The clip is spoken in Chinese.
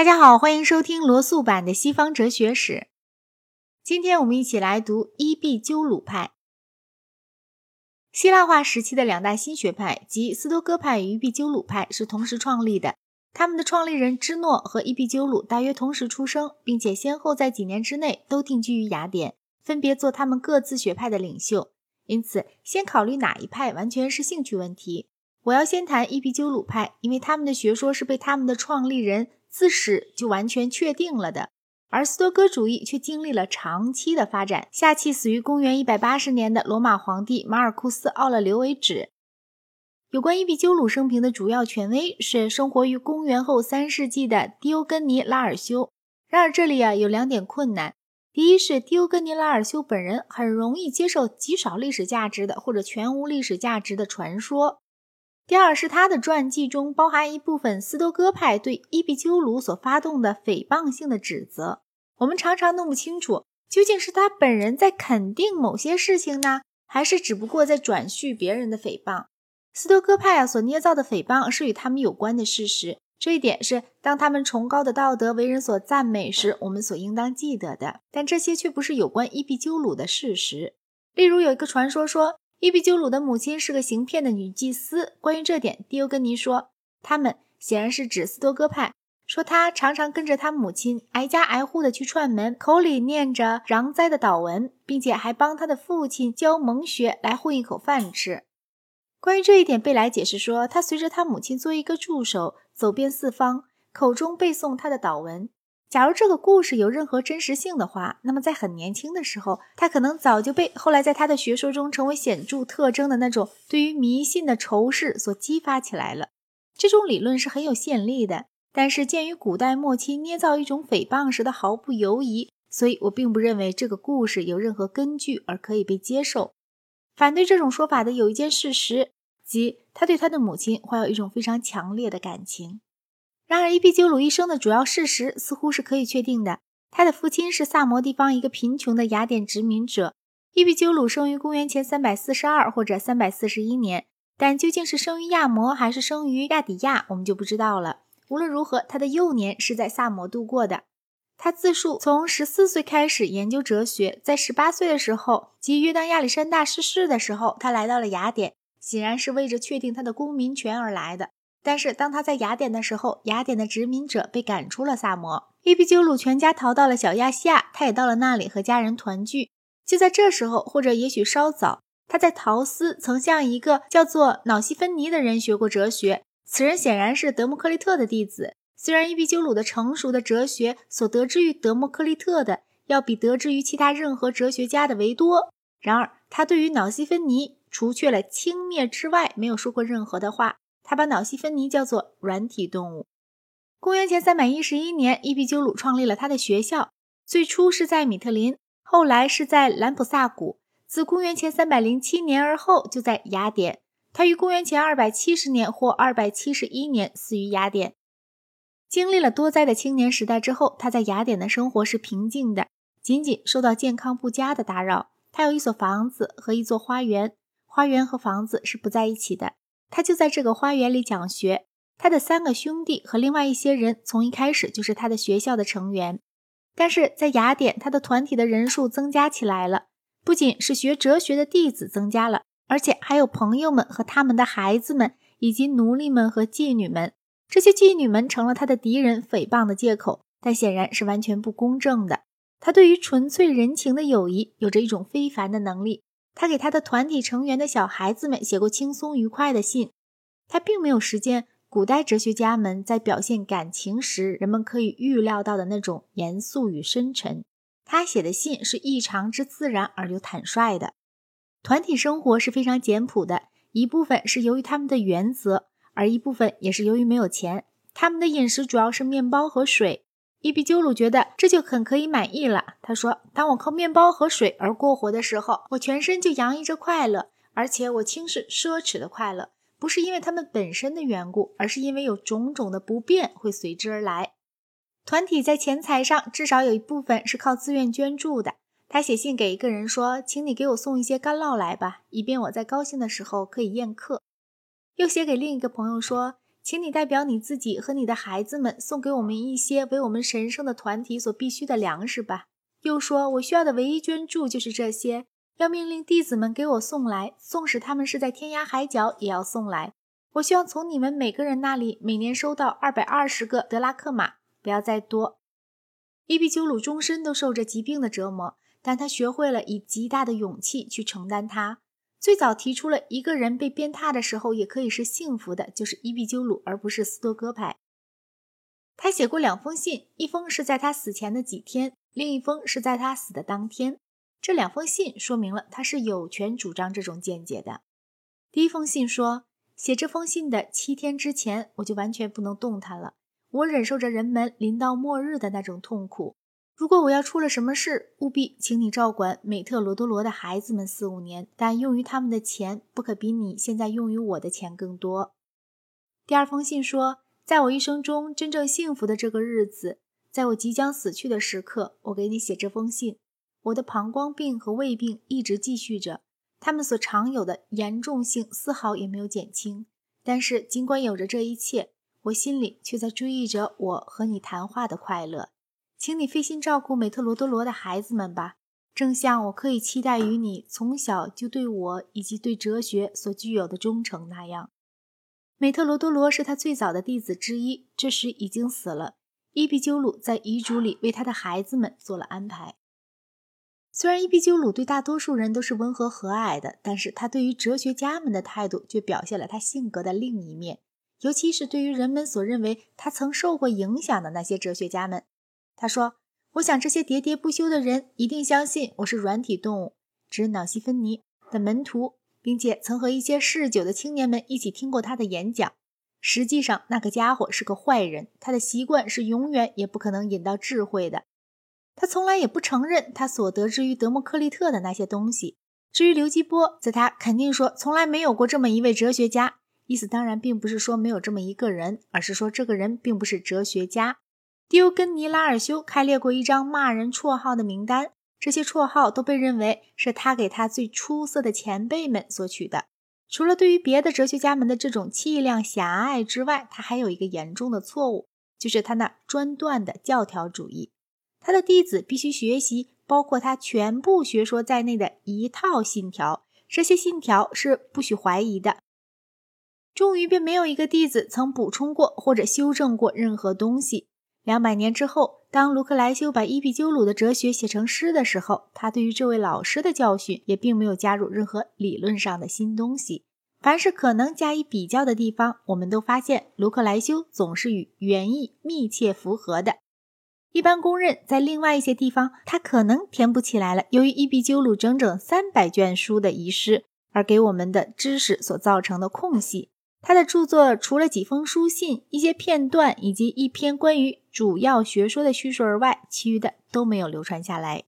大家好，欢迎收听罗素版的西方哲学史。今天我们一起来读伊壁鸠鲁派。希腊化时期的两大新学派，即斯多哥派与伊壁鸠鲁派，是同时创立的。他们的创立人芝诺和伊壁鸠鲁大约同时出生，并且先后在几年之内都定居于雅典，分别做他们各自学派的领袖。因此，先考虑哪一派，完全是兴趣问题。我要先谈伊壁鸠鲁派，因为他们的学说是被他们的创立人。自始就完全确定了的，而斯多哥主义却经历了长期的发展，下期死于公元一百八十年的罗马皇帝马尔库斯·奥勒留为止。有关伊壁鸠鲁生平的主要权威是生活于公元后三世纪的狄欧根尼·拉尔修。然而这里啊有两点困难：第一是狄欧根尼·拉尔修本人很容易接受极少历史价值的或者全无历史价值的传说。第二是他的传记中包含一部分斯多哥派对伊壁鸠鲁所发动的诽谤性的指责，我们常常弄不清楚究竟是他本人在肯定某些事情呢，还是只不过在转述别人的诽谤。斯多哥派啊所捏造的诽谤是与他们有关的事实，这一点是当他们崇高的道德为人所赞美时，我们所应当记得的。但这些却不是有关伊壁鸠鲁的事实。例如有一个传说说。伊壁鸠鲁的母亲是个行骗的女祭司。关于这点，狄欧根尼说，他们显然是指斯多哥派，说他常常跟着他母亲挨家挨户的去串门，口里念着攘灾的祷文，并且还帮他的父亲教蒙学来混一口饭吃。关于这一点，贝莱解释说，他随着他母亲做一个助手，走遍四方，口中背诵他的祷文。假如这个故事有任何真实性的话，那么在很年轻的时候，他可能早就被后来在他的学说中成为显著特征的那种对于迷信的仇视所激发起来了。这种理论是很有先例的，但是鉴于古代末期捏造一种诽谤时的毫不犹疑，所以我并不认为这个故事有任何根据而可以被接受。反对这种说法的有一件事实，即他对他的母亲怀有一种非常强烈的感情。然而，伊壁鸠鲁一生的主要事实似乎是可以确定的。他的父亲是萨摩地方一个贫穷的雅典殖民者。伊壁鸠鲁生于公元前三百四十二或者三百四十一年，但究竟是生于亚摩还是生于亚底亚，我们就不知道了。无论如何，他的幼年是在萨摩度过的。他自述从十四岁开始研究哲学，在十八岁的时候，即约当亚历山大逝世的时候，他来到了雅典，显然是为着确定他的公民权而来的。但是当他在雅典的时候，雅典的殖民者被赶出了萨摩，伊壁鸠鲁全家逃到了小亚细亚，他也到了那里和家人团聚。就在这时候，或者也许稍早，他在陶斯曾向一个叫做瑙西芬尼的人学过哲学，此人显然是德谟克利特的弟子。虽然伊壁鸠鲁的成熟的哲学所得之于德谟克利特的要比得之于其他任何哲学家的为多，然而他对于瑙西芬尼除却了轻蔑之外，没有说过任何的话。他把脑西芬尼叫做软体动物。公元前三百一十一年，伊壁鸠鲁创立了他的学校，最初是在米特林，后来是在兰普萨谷。自公元前三百零七年而后，就在雅典。他于公元前二百七十年或二百七十一年死于雅典。经历了多灾的青年时代之后，他在雅典的生活是平静的，仅仅受到健康不佳的打扰。他有一所房子和一座花园，花园和房子是不在一起的。他就在这个花园里讲学。他的三个兄弟和另外一些人从一开始就是他的学校的成员。但是在雅典，他的团体的人数增加起来了，不仅是学哲学的弟子增加了，而且还有朋友们和他们的孩子们，以及奴隶们和妓女们。这些妓女们成了他的敌人诽谤的借口，但显然是完全不公正的。他对于纯粹人情的友谊有着一种非凡的能力。他给他的团体成员的小孩子们写过轻松愉快的信。他并没有实践古代哲学家们在表现感情时人们可以预料到的那种严肃与深沉。他写的信是异常之自然而又坦率的。团体生活是非常简朴的，一部分是由于他们的原则，而一部分也是由于没有钱。他们的饮食主要是面包和水。伊壁鸠鲁觉得这就很可以满意了。他说：“当我靠面包和水而过活的时候，我全身就洋溢着快乐，而且我轻视奢侈的快乐，不是因为他们本身的缘故，而是因为有种种的不便会随之而来。团体在钱财上至少有一部分是靠自愿捐助的。他写信给一个人说：‘请你给我送一些干酪来吧，以便我在高兴的时候可以宴客。’又写给另一个朋友说。”请你代表你自己和你的孩子们送给我们一些为我们神圣的团体所必需的粮食吧。又说，我需要的唯一捐助就是这些，要命令弟子们给我送来，纵使他们是在天涯海角，也要送来。我希望从你们每个人那里每年收到二百二十个德拉克马，不要再多。伊壁鸠鲁终身都受着疾病的折磨，但他学会了以极大的勇气去承担它。最早提出了一个人被鞭挞的时候也可以是幸福的，就是伊壁鸠鲁，而不是斯多哥派。他写过两封信，一封是在他死前的几天。另一封是在他死的当天，这两封信说明了他是有权主张这种见解的。第一封信说，写这封信的七天之前，我就完全不能动弹了，我忍受着人们临到末日的那种痛苦。如果我要出了什么事，务必请你照管美特罗多罗的孩子们四五年，但用于他们的钱不可比你现在用于我的钱更多。第二封信说，在我一生中真正幸福的这个日子。在我即将死去的时刻，我给你写这封信。我的膀胱病和胃病一直继续着，他们所常有的严重性丝毫也没有减轻。但是，尽管有着这一切，我心里却在追忆着我和你谈话的快乐。请你费心照顾美特罗多罗的孩子们吧，正像我可以期待于你从小就对我以及对哲学所具有的忠诚那样。美特罗多罗是他最早的弟子之一，这时已经死了。伊壁鸠鲁在遗嘱里为他的孩子们做了安排。虽然伊壁鸠鲁对大多数人都是温和和蔼的，但是他对于哲学家们的态度却表现了他性格的另一面，尤其是对于人们所认为他曾受过影响的那些哲学家们。他说：“我想这些喋喋不休的人一定相信我是软体动物，指脑西芬尼的门徒，并且曾和一些嗜酒的青年们一起听过他的演讲。”实际上，那个家伙是个坏人。他的习惯是永远也不可能引到智慧的。他从来也不承认他所得之于德谟克利特的那些东西。至于刘基波，则他肯定说从来没有过这么一位哲学家。意思当然并不是说没有这么一个人，而是说这个人并不是哲学家。迪欧根尼拉尔修开列过一张骂人绰号的名单，这些绰号都被认为是他给他最出色的前辈们所取的。除了对于别的哲学家们的这种气量狭隘之外，他还有一个严重的错误，就是他那专断的教条主义。他的弟子必须学习包括他全部学说在内的一套信条，这些信条是不许怀疑的。终于，便没有一个弟子曾补充过或者修正过任何东西。两百年之后，当卢克莱修把伊壁鸠鲁的哲学写成诗的时候，他对于这位老师的教训也并没有加入任何理论上的新东西。凡是可能加以比较的地方，我们都发现卢克莱修总是与原意密切符合的。一般公认，在另外一些地方，他可能填补起来了由于伊壁鸠鲁整整三百卷书的遗失而给我们的知识所造成的空隙。他的著作除了几封书信、一些片段以及一篇关于主要学说的叙述而外，其余的都没有流传下来。